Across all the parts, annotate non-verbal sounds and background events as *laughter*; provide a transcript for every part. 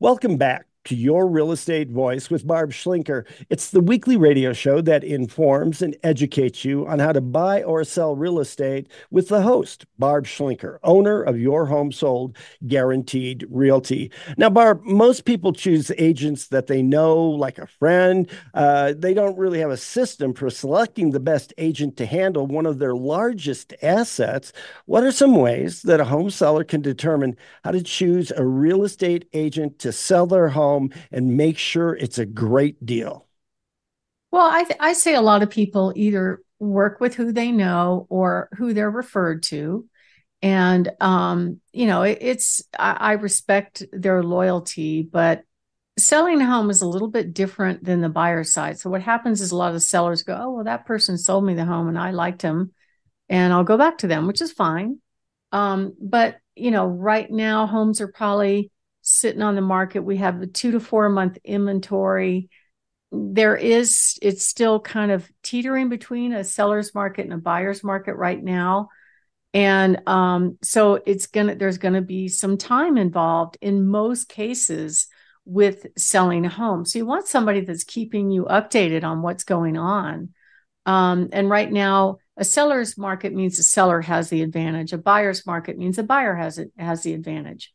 Welcome back to Your Real Estate Voice with Barb Schlinker. It's the weekly radio show that informs and educates you on how to buy or sell real estate with the host, Barb Schlinker, owner of Your Home Sold Guaranteed Realty. Now, Barb, most people choose agents that they know, like a friend. Uh, they don't really have a system for selecting the best agent to handle one of their largest assets. What are some ways that a home seller can determine how to choose a real estate agent to sell their home? Home and make sure it's a great deal? Well, I, th- I say a lot of people either work with who they know or who they're referred to. And, um, you know, it, it's, I, I respect their loyalty, but selling a home is a little bit different than the buyer side. So what happens is a lot of sellers go, oh, well, that person sold me the home and I liked him and I'll go back to them, which is fine. Um, but, you know, right now homes are probably sitting on the market. We have a two to four month inventory. There is, it's still kind of teetering between a seller's market and a buyer's market right now. And um, so it's gonna, there's gonna be some time involved in most cases with selling a home. So you want somebody that's keeping you updated on what's going on. Um, and right now, a seller's market means the seller has the advantage. A buyer's market means the buyer has it has the advantage.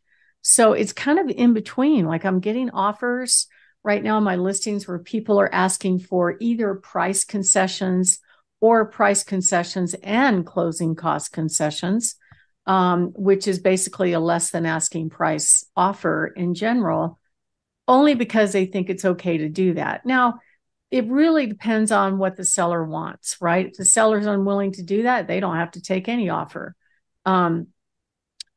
So it's kind of in between. Like I'm getting offers right now on my listings where people are asking for either price concessions or price concessions and closing cost concessions, um, which is basically a less than asking price offer in general, only because they think it's okay to do that. Now, it really depends on what the seller wants, right? If the seller's unwilling to do that, they don't have to take any offer. Um,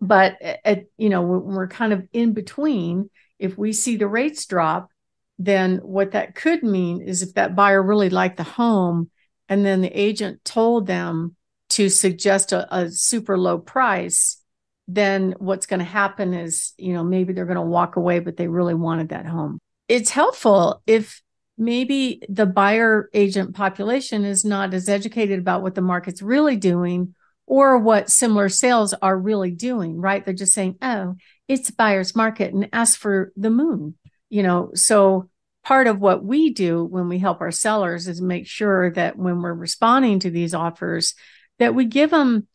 but at, you know we're kind of in between. If we see the rates drop then what that could mean is if that buyer really liked the home and then the agent told them to suggest a, a super low price then what's going to happen is you know maybe they're going to walk away but they really wanted that home. It's helpful if maybe the buyer agent population is not as educated about what the market's really doing or what similar sales are really doing, right? They're just saying, oh, it's buyer's market and ask for the moon, you know. So part of what we do when we help our sellers is make sure that when we're responding to these offers, that we give them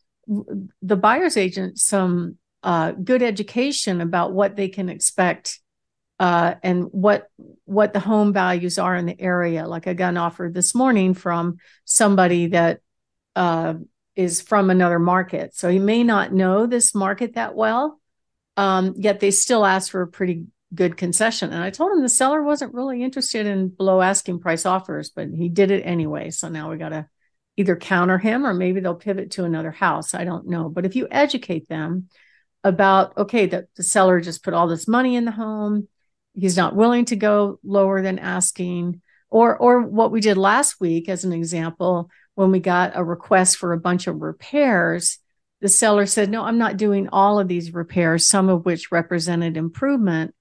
the buyer's agent some uh, good education about what they can expect uh, and what what the home values are in the area. Like I got an offer this morning from somebody that uh, is from another market. So he may not know this market that well, um, yet they still asked for a pretty good concession. And I told him the seller wasn't really interested in below asking price offers, but he did it anyway. So now we got to either counter him or maybe they'll pivot to another house. I don't know. But if you educate them about, okay, that the seller just put all this money in the home, he's not willing to go lower than asking. Or, or what we did last week, as an example, when we got a request for a bunch of repairs, the seller said, No, I'm not doing all of these repairs, some of which represented improvement.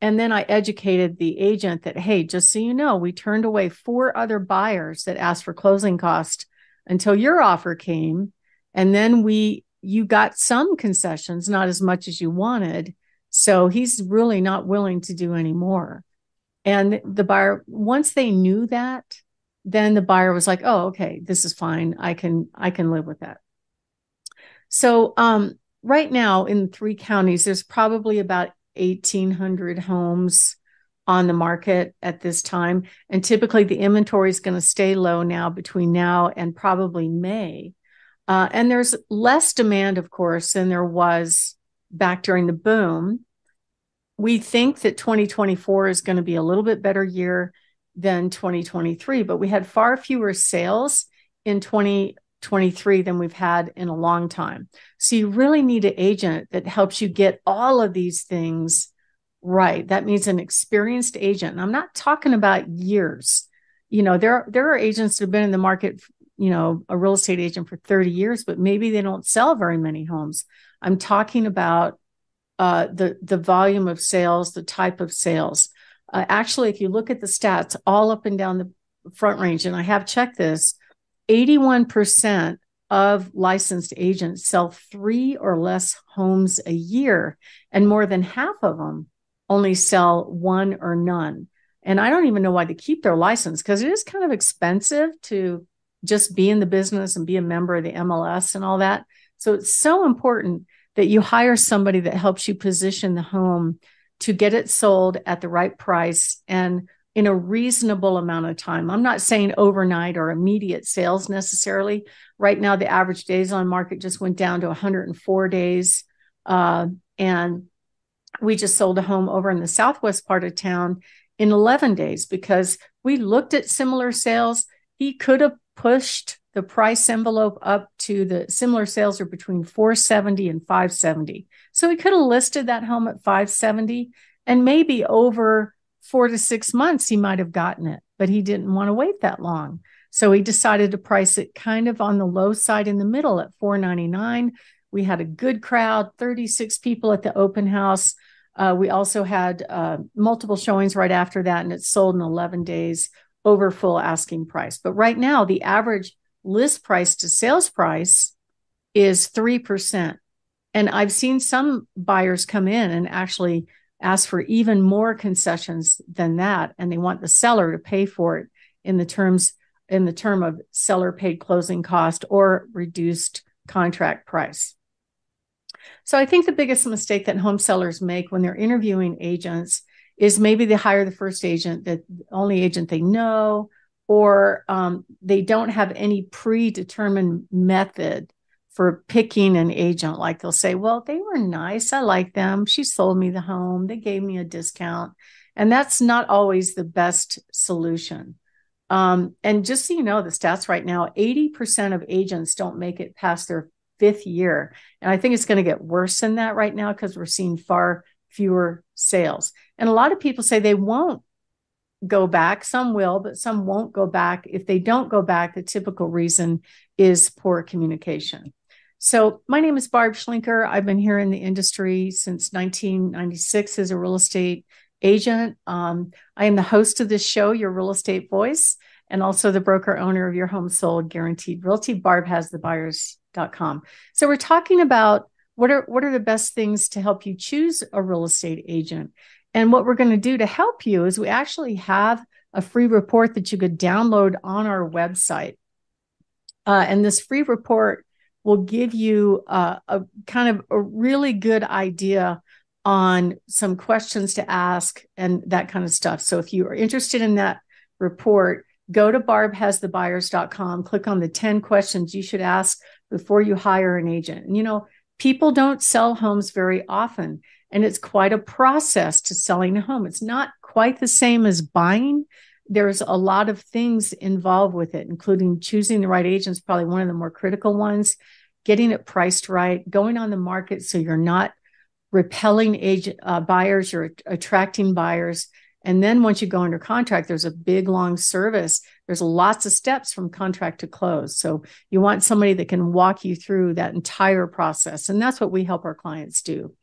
And then I educated the agent that, hey, just so you know, we turned away four other buyers that asked for closing costs until your offer came. And then we, you got some concessions, not as much as you wanted. So he's really not willing to do any more. And the buyer, once they knew that, then the buyer was like, "Oh, okay, this is fine. I can I can live with that." So, um, right now in three counties, there's probably about 1,800 homes on the market at this time, and typically the inventory is going to stay low now between now and probably May. Uh, and there's less demand, of course, than there was back during the boom. We think that 2024 is going to be a little bit better year than 2023, but we had far fewer sales in 2023 than we've had in a long time. So you really need an agent that helps you get all of these things right. That means an experienced agent. And I'm not talking about years. You know, there there are agents that have been in the market, you know, a real estate agent for 30 years, but maybe they don't sell very many homes. I'm talking about uh, the the volume of sales, the type of sales. Uh, actually, if you look at the stats all up and down the front range, and I have checked this, 81% of licensed agents sell three or less homes a year, and more than half of them only sell one or none. And I don't even know why they keep their license because it is kind of expensive to just be in the business and be a member of the MLS and all that. So it's so important that you hire somebody that helps you position the home to get it sold at the right price and in a reasonable amount of time. I'm not saying overnight or immediate sales necessarily. Right now, the average days on market just went down to 104 days. Uh, and we just sold a home over in the southwest part of town in 11 days because we looked at similar sales. He could have pushed the price envelope up to the similar sales are between 470 and 570. So he could have listed that home at 570 and maybe over 4 to 6 months he might have gotten it, but he didn't want to wait that long. So he decided to price it kind of on the low side in the middle at 499. We had a good crowd, 36 people at the open house. Uh, we also had uh, multiple showings right after that, and it sold in 11 days over full asking price. But right now, the average list price to sales price is 3%. And I've seen some buyers come in and actually ask for even more concessions than that. And they want the seller to pay for it in the terms in the term of seller paid closing cost or reduced contract price. So I think the biggest mistake that home sellers make when they're interviewing agents is maybe they hire the first agent, the only agent they know, or um, they don't have any predetermined method for picking an agent. Like they'll say, well, they were nice. I like them. She sold me the home. They gave me a discount. And that's not always the best solution. Um, and just so you know, the stats right now 80% of agents don't make it past their fifth year. And I think it's going to get worse than that right now because we're seeing far fewer sales. And a lot of people say they won't go back. Some will, but some won't go back. If they don't go back, the typical reason is poor communication. So, my name is Barb Schlinker. I've been here in the industry since 1996 as a real estate agent. Um, I am the host of this show, Your Real Estate Voice, and also the broker owner of Your Home Sold Guaranteed Realty. Barb has the. So, we're talking about what are what are the best things to help you choose a real estate agent and what we're going to do to help you is we actually have a free report that you could download on our website. Uh, and this free report will give you uh, a kind of a really good idea on some questions to ask and that kind of stuff. So if you are interested in that report go to barbhasthebuyers.com click on the 10 questions you should ask before you hire an agent. And you know people don't sell homes very often and it's quite a process to selling a home it's not quite the same as buying there's a lot of things involved with it including choosing the right agents probably one of the more critical ones getting it priced right going on the market so you're not repelling agent uh, buyers you're attracting buyers and then once you go under contract, there's a big long service. There's lots of steps from contract to close. So you want somebody that can walk you through that entire process. And that's what we help our clients do.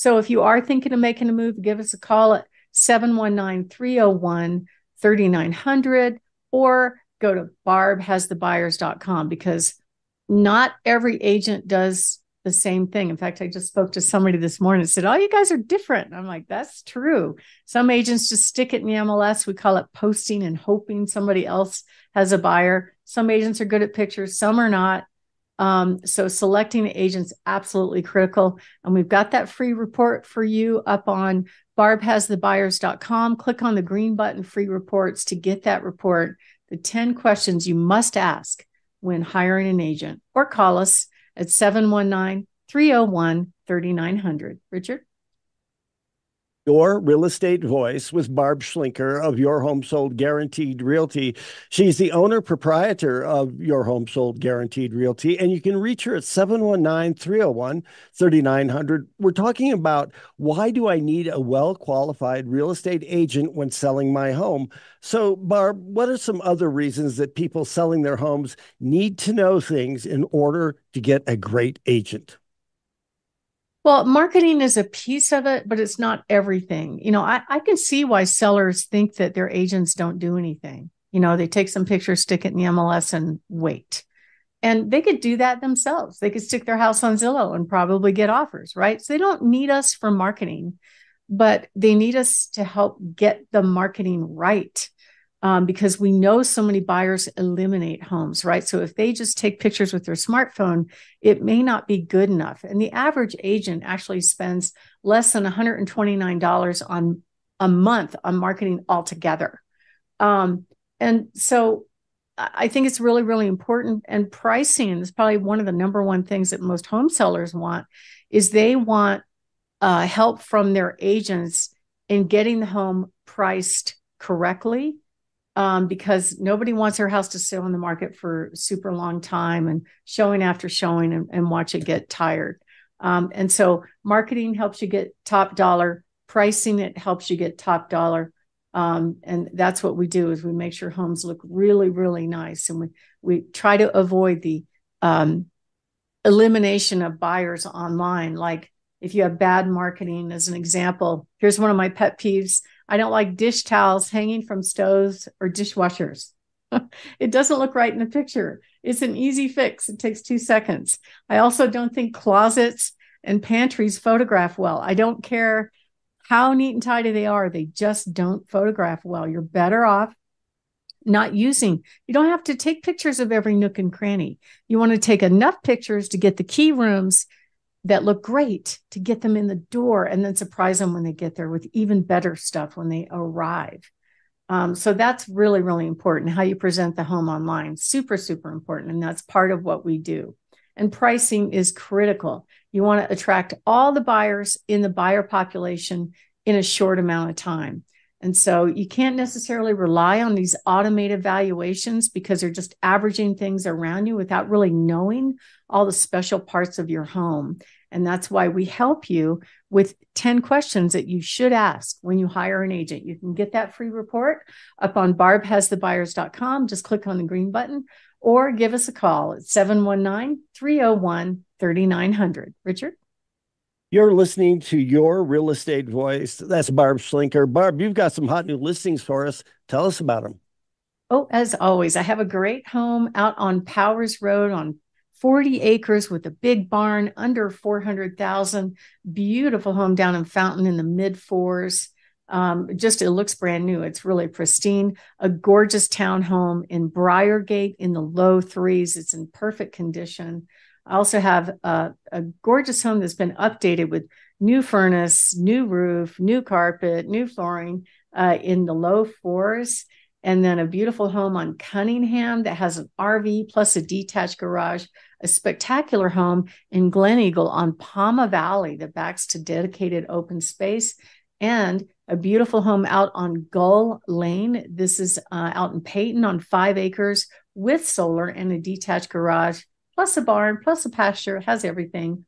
So if you are thinking of making a move, give us a call at 719 301 3900 or go to barbhasthebuyers.com because not every agent does the same thing. In fact, I just spoke to somebody this morning and said, Oh, you guys are different. I'm like, That's true. Some agents just stick it in the MLS. We call it posting and hoping somebody else has a buyer. Some agents are good at pictures, some are not. Um, so selecting the agents absolutely critical. And we've got that free report for you up on barbhasthebuyers.com. Click on the green button free reports to get that report. The 10 questions you must ask when hiring an agent or call us at 719 301 3900. Richard? Your real estate voice with Barb Schlinker of Your Home Sold Guaranteed Realty. She's the owner proprietor of Your Home Sold Guaranteed Realty, and you can reach her at 719 301 3900. We're talking about why do I need a well qualified real estate agent when selling my home? So, Barb, what are some other reasons that people selling their homes need to know things in order to get a great agent? Well, marketing is a piece of it, but it's not everything. You know, I, I can see why sellers think that their agents don't do anything. You know, they take some pictures, stick it in the MLS, and wait. And they could do that themselves. They could stick their house on Zillow and probably get offers, right? So they don't need us for marketing. but they need us to help get the marketing right. Um, because we know so many buyers eliminate homes, right? So if they just take pictures with their smartphone, it may not be good enough. And the average agent actually spends less than $129 on a month on marketing altogether. Um, and so I think it's really, really important. And pricing is probably one of the number one things that most home sellers want is they want uh, help from their agents in getting the home priced correctly um, because nobody wants their house to sit on the market for super long time and showing after showing and, and watch it get tired. Um, and so marketing helps you get top dollar, pricing it helps you get top dollar. Um, and that's what we do is we make sure homes look really, really nice. And we, we try to avoid the um, elimination of buyers online. Like if you have bad marketing, as an example, here's one of my pet peeves. I don't like dish towels hanging from stoves or dishwashers. *laughs* it doesn't look right in the picture. It's an easy fix. It takes two seconds. I also don't think closets and pantries photograph well. I don't care how neat and tidy they are, they just don't photograph well. You're better off not using. You don't have to take pictures of every nook and cranny. You want to take enough pictures to get the key rooms that look great to get them in the door and then surprise them when they get there with even better stuff when they arrive. Um, so that's really, really important. How you present the home online, super, super important. And that's part of what we do. And pricing is critical. You want to attract all the buyers in the buyer population in a short amount of time. And so you can't necessarily rely on these automated valuations because they're just averaging things around you without really knowing all the special parts of your home. And that's why we help you with 10 questions that you should ask when you hire an agent. You can get that free report up on barbhasthebuyers.com. Just click on the green button or give us a call at 719 301 3900. Richard? You're listening to your real estate voice. That's Barb Schlinker. Barb, you've got some hot new listings for us. Tell us about them. Oh, as always, I have a great home out on Powers Road on 40 acres with a big barn under 400,000. Beautiful home down in Fountain in the mid fours. Um, just it looks brand new. It's really pristine. A gorgeous townhome in Briargate in the low threes. It's in perfect condition. I also have a, a gorgeous home that's been updated with new furnace, new roof, new carpet, new flooring uh, in the low fours. And then a beautiful home on Cunningham that has an RV plus a detached garage, a spectacular home in Glen Eagle on Palma Valley that backs to dedicated open space, and a beautiful home out on Gull Lane. This is uh, out in Peyton on five acres with solar and a detached garage plus a barn, plus a pasture, has everything.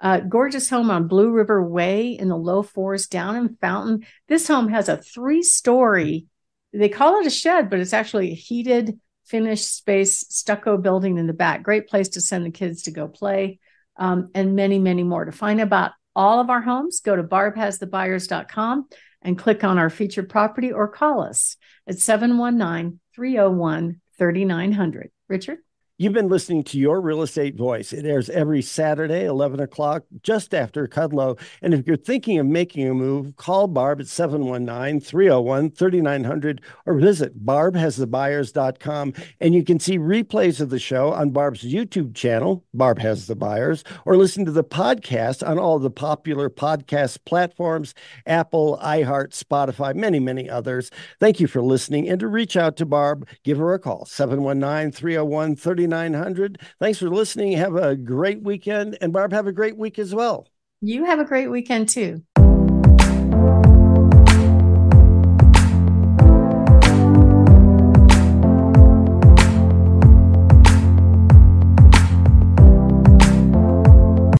Uh, gorgeous home on Blue River Way in the low forest down in Fountain. This home has a three story, they call it a shed, but it's actually a heated, finished space stucco building in the back. Great place to send the kids to go play, um, and many, many more. To find about all of our homes, go to barbhasthebuyers.com and click on our featured property or call us at 719 301 3900. Richard? You've been listening to Your Real Estate Voice. It airs every Saturday, 11 o'clock, just after Kudlow. And if you're thinking of making a move, call Barb at 719 301 3900 or visit barbhasthebuyers.com. And you can see replays of the show on Barb's YouTube channel, Barb Has the Buyers, or listen to the podcast on all the popular podcast platforms Apple, iHeart, Spotify, many, many others. Thank you for listening. And to reach out to Barb, give her a call, 719 301 3900. 900. Thanks for listening. Have a great weekend. And Barb, have a great week as well. You have a great weekend too.